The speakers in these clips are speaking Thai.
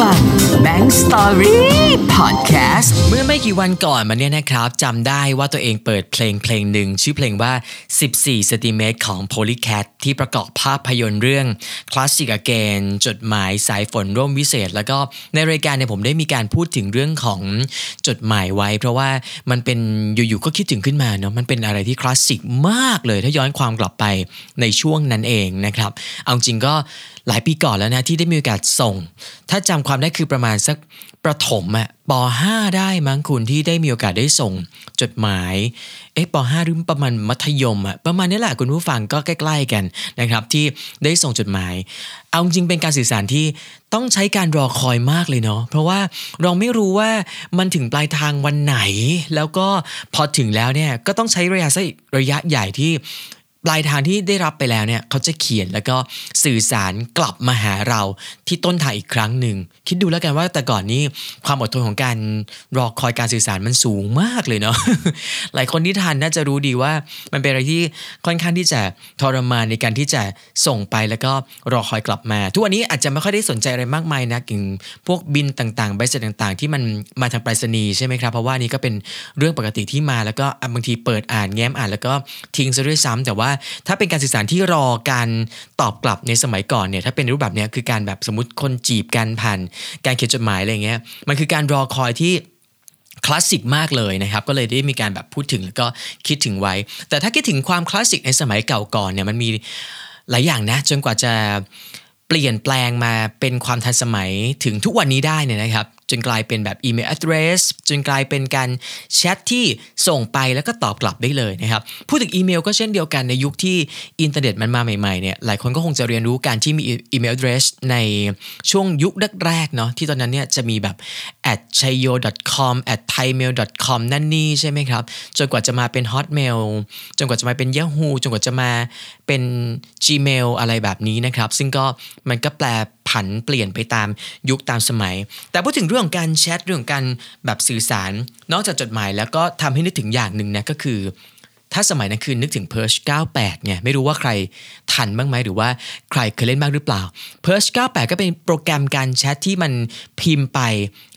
ฟัง Bank Story Podcast เมื่อไม่กี่วันก่อนมาเนี่ยนะครับจำได้ว่าตัวเองเปิดเพลงเพลงหนึ่ง ชื่อเพลงว่า 14เซนติเมตรของ Polycat ที่ประกอบภาพยนตร์เรื่อง Classic Again จดหมายสายฝนร่วมวิเศษ แล้วก็ในรายการเนี่ยผมได้มีการพูดถึงเรื่องของจดหมายไว้ เพราะว่ามันเป็นอยู่ๆก็คิดถึงขึ้นมาเนาะมันเป็นอะไรที่คลาสสิกมากเลยถ้าย้อนความกลับไปในช่วงนั้นเองนะครับเอาจริงก็ หลายปีก่อนแล้วนะที่ได้มีโอกาสส่ง ถ้าจำความได้คือประมาณสักประถมอะป .5 ได้มั้งคุณที่ได้มีโอกาสได้ส่ง จดหมายเอ๊ะป .5 หรือประมาณมัธยมอะประมาณนี้แหละคุณผู้ฟังก็ใกล้ ๆ กันนะครับ ที่ได้ส่งจดหมาย เอาจริงเป็นการสื่อสารที่ต้องใช้การรอคอยมากเลยเนาะเพราะว่าเราไม่รู้ว่ามันถึงปลายทางวันไหน แล้วก็พอถึงแล้วเนี่ยก็ต้องใช้ระยะระยะใหญ่ที่ ปลายทางที่ได้รับไปแล้วเนี่ยเขาจะเขียนแล้วก็สื่อสารกลับมาหาเราที่ต้นทางอีกครั้งหนึ่ง คิดดูแล้วกันว่าแต่ก่อนนี้ความอดทนของการรอคอยการสื่อสารมันสูงมากเลยเนาะหลายคนที่ทันน่าจะรู้ดีว่ามันเป็นอะไรที่ค่อนข้างที่จะทรมานในการที่จะส่งไปแล้วก็รอคอยกลับมา ทุกวันนี้อาจจะไม่ค่อยได้สนใจอะไรมากมายนะกิ่งพวกบินต่างๆใบเสร็จต่าง ๆ ที่มันมาทางไปรษณีย์ใช่ไหมครับเพราะว่านี่ก็เป็นเรื่องปกติที่มาแล้วก็บางทีเปิดอ่านแง้มอ่านแล้วก็ทิ้งซะด้วยซ้ำแต่ว่าถ้าเป็นการสื่อสารที่รอการตอบกลับในสมัยก่อนเนี่ยถ้าเป็นรูปแบบเนี้ยคือการแบบสมมติคนจีบกันผ่านการเขียนจดหมายอะไรเงี้ยมันคือการรอคอยที่คลาสสิกมากเลยนะครับ ก็เลยได้มีการแบบพูดถึงแล้วก็คิดถึงไว้ แต่ถ้าคิดถึงความคลาสสิกในสมัยเก่าก่อนเนี่ยมันมีหลายอย่างนะจนกว่าจะเปลี่ยนแปลงมาเป็นความทันสมัยถึงทุกวันนี้ได้เนี่ยนะครับ จนกลายเป็นแบบอีเมล address จนกลายเป็นการแชทที่ส่งไปแล้วก็ตอบกลับได้เลยนะครับพูดถึงอีเมลก็เช่นเดียวกันในยุคที่อินเทอร์เน็ตมันมาใหม่ๆเนี่ยหลายคนก็คงจะเรียนรู้การที่มีอีเมล address ในช่วงยุคแรกๆเนาะที่ตอนนั้นเนี่ยจะมีแบบ at chayo com at thaimail com นั่นนี่ใช่ไหมครับ จนกว่าจะมาเป็น hotmail จนกว่าจะมาเป็น yahoo จนกว่าจะมาเป็น gmail อะไรแบบนี้นะครับ ซึ่งก็มันก็แปลผันเปลี่ยนไปตามยุคตามสมัย แต่พูดถึงเรื่องของการแชทเรื่องการแบบสื่อสาร นอกจากจดหมายแล้วก็ทำให้นึกถึงอย่างหนึ่งนะก็คือ ถ้าสมัยนั้นคือนึกถึง Perch 98ไงไม่รู้ว่าใครทันบ้างไหมหรือว่าใครเคยเล่นบ้างหรือเปล่า Perch 98 ก็เป็นโปรแกรมการแชทที่มันพิมพ์ไป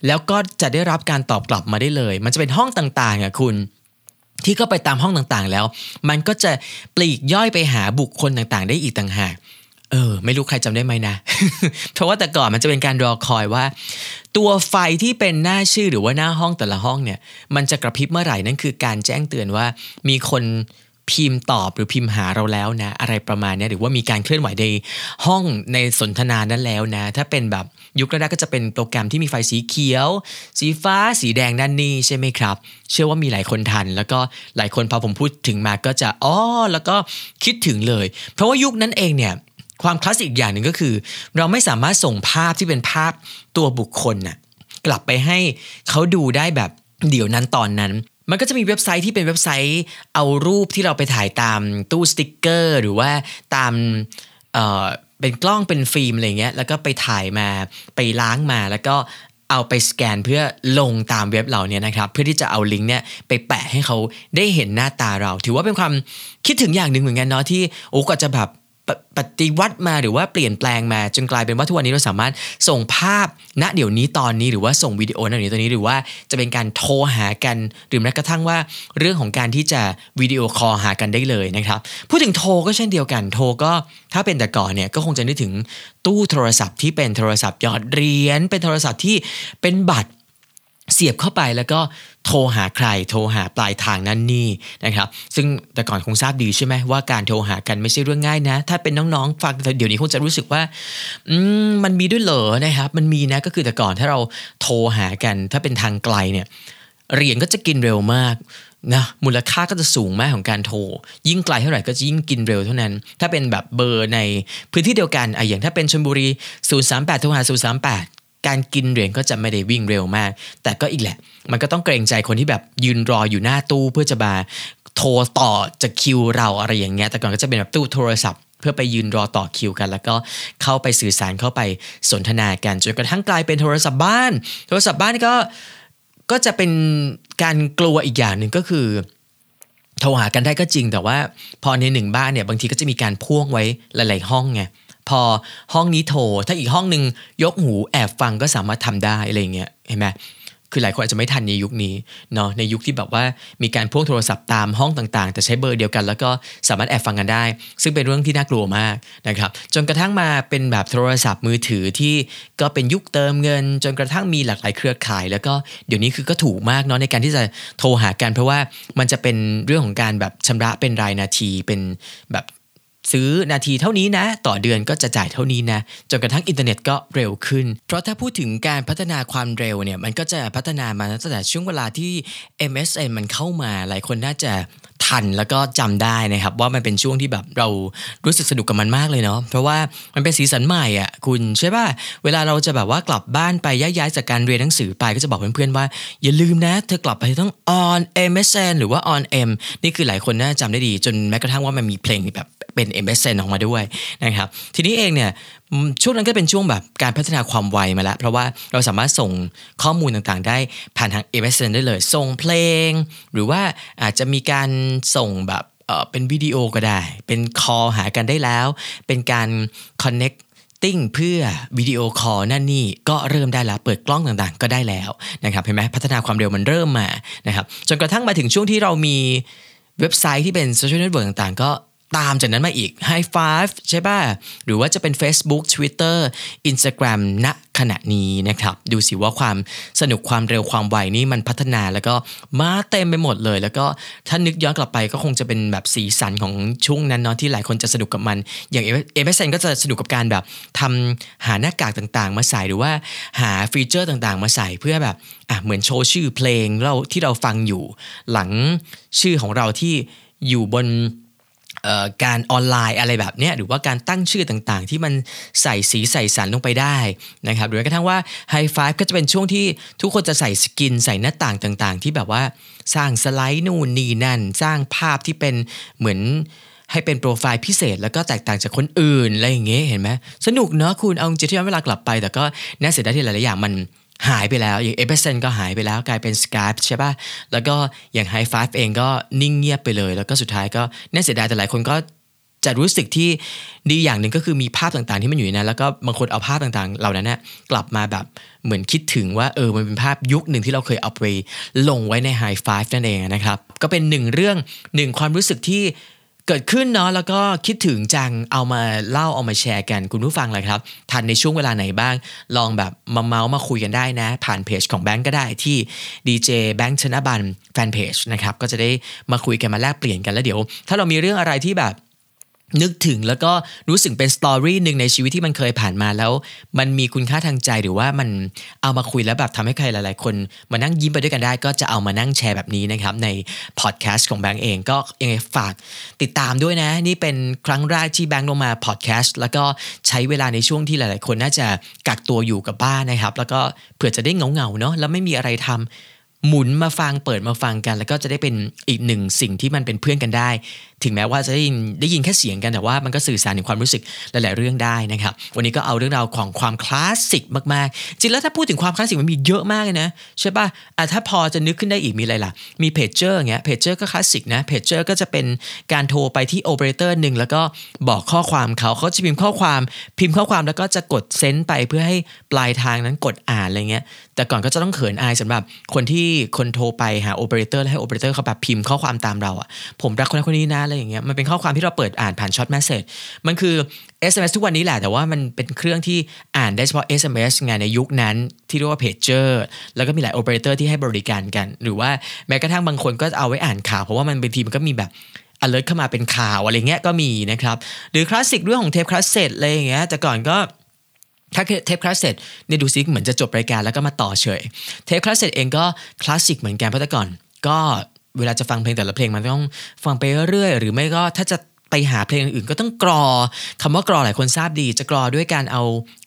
แล้วก็จะได้รับการตอบกลับมาได้เลย มันจะเป็นห้องต่างๆอะคุณที่ก็ไปตามห้องต่างๆแล้ว มันก็จะปลีกย่อยไปหาบุคคลต่างๆ ได้อีกต่างหาก เออ ไม่รู้ใครจำได้ไหมนะ เพราะว่าแต่ก่อนมันจะเป็นการรอคอยว่า ตัวไฟที่เป็นหน้าชื่อหรือว่าหน้าห้องแต่ละห้องเนี่ย มันจะกระพริบเมื่อไหร่นั่นคือการแจ้งเตือนว่ามีคนพิมพ์ตอบหรือพิมพ์หาเราแล้วนะ อะไรประมาณนี้หรือว่ามีการเคลื่อนไหวในห้องในสนทนานั้นแล้วนะ ถ้าเป็นแบบยุคแรกก็จะเป็นโปรแกรมที่มีไฟสีเขียว สีฟ้า สีแดงด้านนี้ใช่ไหมครับ เชื่อว่ามีหลายคนทัน แล้วก็หลายคนพอผมพูดถึงมาก็จะอ๋อแล้วก็คิดถึงเลย เพราะว่ายุคนั้นเองเนี่ย ความคลาสสิกอย่างหนึ่งก็คือ เราไม่สามารถส่งภาพที่เป็นภาพตัวบุคคลน่ะกลับไปให้เขาดูได้แบบเดี๋ยวนั้นตอนนั้น มันก็จะมีเว็บไซต์ที่เป็นเว็บไซต์ เอารูปที่เราไปถ่ายตามตู้สติกเกอร์ หรือว่าตามเอ่อเป็นกล้องเป็นฟิล์มอะไรเงี้ยแล้วก็ไปถ่ายมาไปล้างมาแล้วก็เอาไปสแกนเพื่อลงตามเว็บเราเนี่ยนะครับ เพื่อที่จะเอาลิงก์เนี่ยไปแปะให้เขาได้เห็นหน้าตาเรา ถือว่าเป็นความคิดถึงอย่างหนึ่งเหมือนกันเนาะที่โอ้ก็จะแบบ ปฏิวัติมาหรือว่าเปลี่ยนแปลงมาจนกลายเป็นว่าทุกวันนี้เราสามารถส่งภาพณเดี๋ยวนี้ตอนนี้หรือว่าส่งวิดีโอณเดี๋ยวนี้ตอนนี้หรือว่าจะเป็นการโทรหากันหรือแม้กระทั่งว่าเรื่องของการที่จะวิดีโอคอลหากันได้เลยนะครับพูดถึงโทรก็เช่นเดียวกันโทรก็ถ้าเป็นแต่ก่อนเนี่ยก็คงจะนึกถึงตู้โทรศัพท์ที่เป็นโทรศัพท์ยอดเหรียญเป็นโทรศัพท์ที่เป็นบัตรเสียบเข้าไปแล้วก็ โทรหาใครโทรหาปลายทางนั่นนี่นะครับ ซึ่งแต่ก่อนคงทราบดีใช่ไหมว่าการโทรหากันไม่ใช่เรื่องง่ายนะ ถ้าเป็นน้องๆฟังเดี๋ยวนี้คงจะรู้สึกว่าอืมมันมีด้วยเหรอนะครับ มันมีนะก็คือแต่ก่อนถ้าเราโทรหากัน ถ้าเป็นทางไกลเนี่ยเหรียญก็จะกินเร็วมากนะมูลค่าก็จะสูงมากของการโทร ยิ่งไกลเท่าไหร่ก็จะยิ่งกินเร็วเท่านั้น ถ้าเป็นแบบเบอร์ในพื้นที่เดียวกันออย่างถ้าเป็นชลบุรี 038โทรหา038 การกินเหรียญก็จะไม่ได้วิ่งเร็วมาก แต่ก็อีกแหละ มันก็ต้องเกรงใจคนที่แบบยืนรออยู่หน้าตู้เพื่อจะมาโทรต่อจะคิวเราอะไรอย่างเงี้ยแต่ก่อนก็จะเป็นแบบตู้โทรศัพท์เพื่อไปยืนรอต่อคิวกัน แล้วก็เข้าไปสื่อสารเข้าไปสนทนากันจนกระทั่งกลายเป็นโทรศัพท์บ้าน โทรศัพท์บ้านก็ก็จะเป็นการกลัวอีกอย่างหนึ่งก็คือโทรหากันได้ก็จริงแต่ว่าพอในหนึ่งบ้านเนี่ยบางทีก็จะมีการพ่วงไว้หลาย ๆ ห้องไง พอห้องนี้โทร ถ้าอีกห้องหนึ่งยกหูแอบฟังก็สามารถทำได้อะไรเงี้ยเห็นไหมคือหลายคนอาจจะไม่ทันในยุคนี้เนาะในยุคที่แบบว่ามีการพ่วงโทรศัพท์ตามห้องต่างๆ แต่ใช้เบอร์เดียวกัน แล้วก็สามารถแอบฟังกันได้ ซึ่งเป็นเรื่องที่น่ากลัวมากนะครับจนกระทั่งมาเป็นแบบโทรศัพท์มือถือที่ก็เป็นยุคเติมเงิน จนกระทั่งมีหลากหลายเครือข่าย แล้วก็เดี๋ยวนี้คือก็ถูกมากเนาะในการที่จะโทรหากันเพราะว่ามันจะเป็นเรื่องของการแบบชำระเป็นรายนาทีเป็นแบบ ซื้อนาทีเท่านี้นะ ต่อเดือนก็จะจ่ายเท่านี้นะจนกระทั่งอินเทอร์เน็ตก็เร็วขึ้น เพราะถ้าพูดถึงการพัฒนาความเร็วเนี่ยมันก็จะพัฒนามาตั้งแต่ช่วงเวลาที่ MSN มันเข้ามาหลายคนน่าจะทันแล้วก็จำได้นะครับว่ามันเป็นช่วงที่แบบเรารู้สึกสนุกกับมันมากเลยเนาะเพราะว่ามันเป็นสีสันใหม่อะคุณใช่ป่ะเวลาเราจะแบบว่ากลับบ้านไปย้ายจากการเรียนหนังสือไปก็จะบอกเพื่อนๆว่า อย่าลืมนะ เธอกลับไปต้อง on MSN หรือว่า on M นี่คือหลายคนน่าจำได้ดี จนแม้กระทั่งว่ามันมีเพลงแบบ เป็น MSN ออกมาด้วยนะครับ ทีนี้เองเนี่ยช่วงนั้นก็เป็นช่วงแบบการพัฒนาความไวมาแล้ว เพราะว่าเราสามารถส่งข้อมูลต่างๆ ได้ผ่านทาง MSN ได้เลย ส่งเพลง หรือว่าอาจจะมีการส่งแบบเเป็นวิดีโอก็ได้ เป็น call หากันได้แล้ว เป็นการ connect ติ้งเพื่อ video call นั่นนี่ก็เริ่มได้แล้วเปิดกล้องต่างๆ ก็ได้แล้วนะครับเห็นไหมพัฒนาความเร็วมันเริ่มมานะครับจนกระทั่งมาถึงช่วงที่เรามีเว็บไซต์ที่เป็น social network ต่างๆ ก็ ตามจากนั้นมาอีก High Five ใช่ป่ะ หรือว่าจะเป็น Facebook Twitter Instagram ณขณะนี้นะครับ ดูสิว่าความสนุกความเร็วความไวนี่มันพัฒนาแล้วก็มาเต็มไปหมดเลย แล้วก็ถ้านึกย้อนกลับไปก็คงจะเป็นแบบสีสันของช่วงนั้นเนาะที่หลายคนจะสนุกกับมัน อย่าง MSN ก็จะสนุกกับการแบบทำหาหน้ากากต่างๆ มาใส่หรือว่าหา feature ต่างๆ มาใส่เพื่อแบบอะเหมือนโชว์ชื่อเพลงเราที่เราฟังอยู่ หลังชื่อของเราที่อยู่บน การออนไลน์อะไรแบบนี้หรือว่าการตั้งชื่อต่างๆ ที่มันใส่สีใส่สันลงไปได้นะครับหรือแม้กระทั่งว่า High Five ก็จะเป็นช่วงที่ทุกคนจะใส่สกิน ใส่หน้าต่างต่าง ๆ ที่แบบว่าสร้างสไลด์นู่นนี่นั่น สร้างภาพที่เป็นเหมือนให้เป็นโปรไฟล์พิเศษแล้วก็แตกต่างจากคนอื่นอะไรอย่างเงี้ยเห็นไหมสนุกเนาะคุณเอาจริงที่เวลากลับไป แต่ก็น่าเสียดายที่หลายๆอย่างมัน หายไปแล้ว อย่างเอเ s เซนก็หายไปแล้วกลายเป็น Skype ใช่ปะ่ะ แล้วก็อย่าง High Five เองก็นิ่งเงียบไปเลย แล้วก็สุดท้ายก็น่าเสียดายแต่หลายคนก็จะรู้สึกที่ดีอย่างหนึ่งก็คือมีภาพต่างๆที่มันอยู่ในนั้นแล้วก็บางคนเอาภาพต่างๆ เหล่านั้นนะกลับมาแบบเหมือนคิดถึงว่าเออมันเป็นภาพยุคหนึ่งที่เราเคยเอาไปลงไว้ใน High Five นั่นเองนะครับ ก็เป็นหนึ่งเรื่องหนึ่งความรู้สึกที่ เกิดขึ้นเนาะแล้วก็คิดถึงจังเอามาเล่าเอามาแชร์กันคุณผู้ฟังเลยครับ ทันในช่วงเวลาไหนบ้าง ลองแบบมาเมาส์มาคุยกันได้นะ ผ่านเพจของแบงก์ก็ได้ที่ดีเจแบงค์ชนะบันแฟนเพจนะครับก็จะได้มาคุยกันมาแลกเปลี่ยนกันแล้วเดี๋ยว ถ้าเรามีเรื่องอะไรที่แบบ นึกถึงแล้วก็รู้สึกเป็น story หนึ่งในชีวิตที่มันเคยผ่านมาแล้ว มันมีคุณค่าทางใจหรือว่ามันเอามาคุยแล้วแบบทำให้ใครหลาย ๆ คน มานั่งยิ้มไปด้วยกันได้ ก็จะเอามานั่งแชร์แบบนี้นะครับ ในพอดแคสต์ของแบงก์เองก็ยังไงฝากติดตามด้วยนะ นี่เป็นครั้งแรกที่แบงก์ลงมาพอดแคสต์แล้วก็ใช้เวลาในช่วงที่หลาย ๆ คนน่าจะกักตัวอยู่กับบ้านนะครับ แล้วก็เผื่อจะได้เหงา ๆ เนาะแล้วไม่มีอะไรทำหมุนมาฟังเปิดมาฟังกัน แล้วก็จะได้เป็นอีกหนึ่งสิ่งที่มันเป็นเพื่อนกันได้ ถึงแม้ว่าจะได้ยินได้ยินแค่เสียงกันแต่ว่ามันก็สื่อสารถึงความรู้สึกหลาย ๆ เรื่องได้นะครับ วันนี้ก็เอาเรื่องราวของความคลาสสิกมาก ๆ จริงแล้วถ้าพูดถึงความคลาสสิกมันมีเยอะมากเลยนะใช่ป่ะอะถ้าพอจะนึกขึ้นได้อีกมีอะไรล่ะ มีเพจเจอร์เงี้ยเพจเจอร์ก็คลาสสิกนะเพจเจอร์ก็จะเป็นการโทรไปที่โอเปอเรเตอร์หนึ่งแล้วก็บอกข้อความเขาเขาจะพิมพ์ข้อความพิมพ์ข้อความแล้วก็จะกด send ไปเพื่อให้ปลายทางนั้นกดอ่านอะไรเงี้ย แต่ก่อนก็จะต้องเขินอายสำหรับคนที่คนโทรไปหาโอเปอเรเตอร์แล้วให้โอเปอเรเตอร์เขาแบบพิมพ์ข้อความตามเราอะผมรักคนนั้นคนนี้นะอะไรอย่างเงี้ยมันเป็นข้อความที่เราเปิดอ่านผ่าน short message มันคือ SMS ทุกวันนี้แหละ แต่ว่ามันเป็นเครื่องที่อ่านได้เฉพาะ SMS ไงในยุคนั้นที่เรียกว่าเพจเจอร์แล้วก็มีหลายโอเปอเรเตอร์ที่ให้บริการกัน หรือว่าแม้กระทั่งบางคนก็เอาไว้อ่านข่าว เพราะว่ามันบางทีมันก็มีแบบ alert เข้ามาเป็นข่าวอะไรเงี้ยก็มีนะครับหรือคลาสสิกเรื่องของเทปคาสเซ็ตอะไรอย่างเงี้ยแต่ก่อนก็ถ้าเทปคาสเซ็ตเนี่ยดูซิเหมือนจะจบรายการแล้วก็มาต่อเฉย เทปคาสเซ็ตเองก็คลาสสิกเหมือนกันเพราะแต่ก่อนก็ เวลาจะฟังเพลงแต่ละเพลงมันต้องฟังไปเรื่อยหรือไม่ก็ถ้าจะไปหาเพลงอื่นก็ต้องกรอคำว่ากรอหลายคนทราบดี จะกรอด้วยการเอา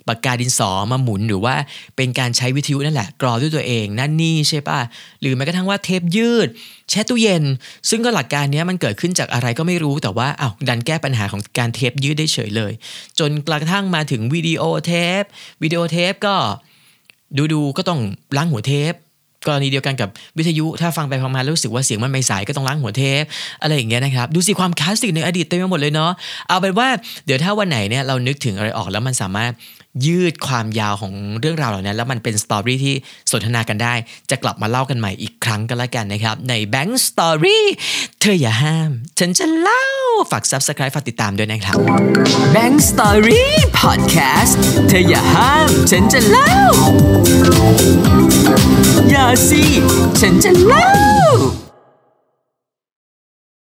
ปากกาดินสอมาหมุนหรือว่าเป็นการใช้วิทยุนั่นแหละ กรอด้วยตัวเองนั่นนี่ใช่ป่ะหรือแม้กระทั่งว่าเทปยืด แช่ตู้เย็น ซึ่งก็หลักการนี้มันเกิดขึ้นจากอะไรก็ไม่รู้แต่ว่าอา้าวดันแก้ปัญหาของการเทปยืดได้เฉยเลย จนกระทั่งมาถึงวิดีโอเทปวิดีโอเทปก็ดูๆก็ต้องล้างหัวเทป กรณีเดียวกันกับวิทยุถ้าฟังไปฟังมาแล้วรู้สึกว่าเสียงมันไม่ใสก็ต้องล้างหัวเทปอะไรอย่างเงี้ยนะครับดูสิความคลาสสิกในอดีตเต็มไปหมดเลยเนาะเอาเป็นว่าเดี๋ยวถ้าวันไหนเนี่ยเรานึกถึงอะไรออกแล้วมันสามารถ ยืดความยาวของเรื่องราวเหล่านั้แล้วมันเป็นสตอรี่ที่สนทนากันได้ จะกลับมาเล่ากันใหม่อีกครั้งกันละกันนะครับ ใน Bank Story เธออย่าห้าม ฉันจะเล่า ฝาก Subscribe ฝากติดตามด้วยนะครับ Bank Story Podcast เธออย่าห้าม ฉันจะเล่า อย่าสิ ฉันจะเล่า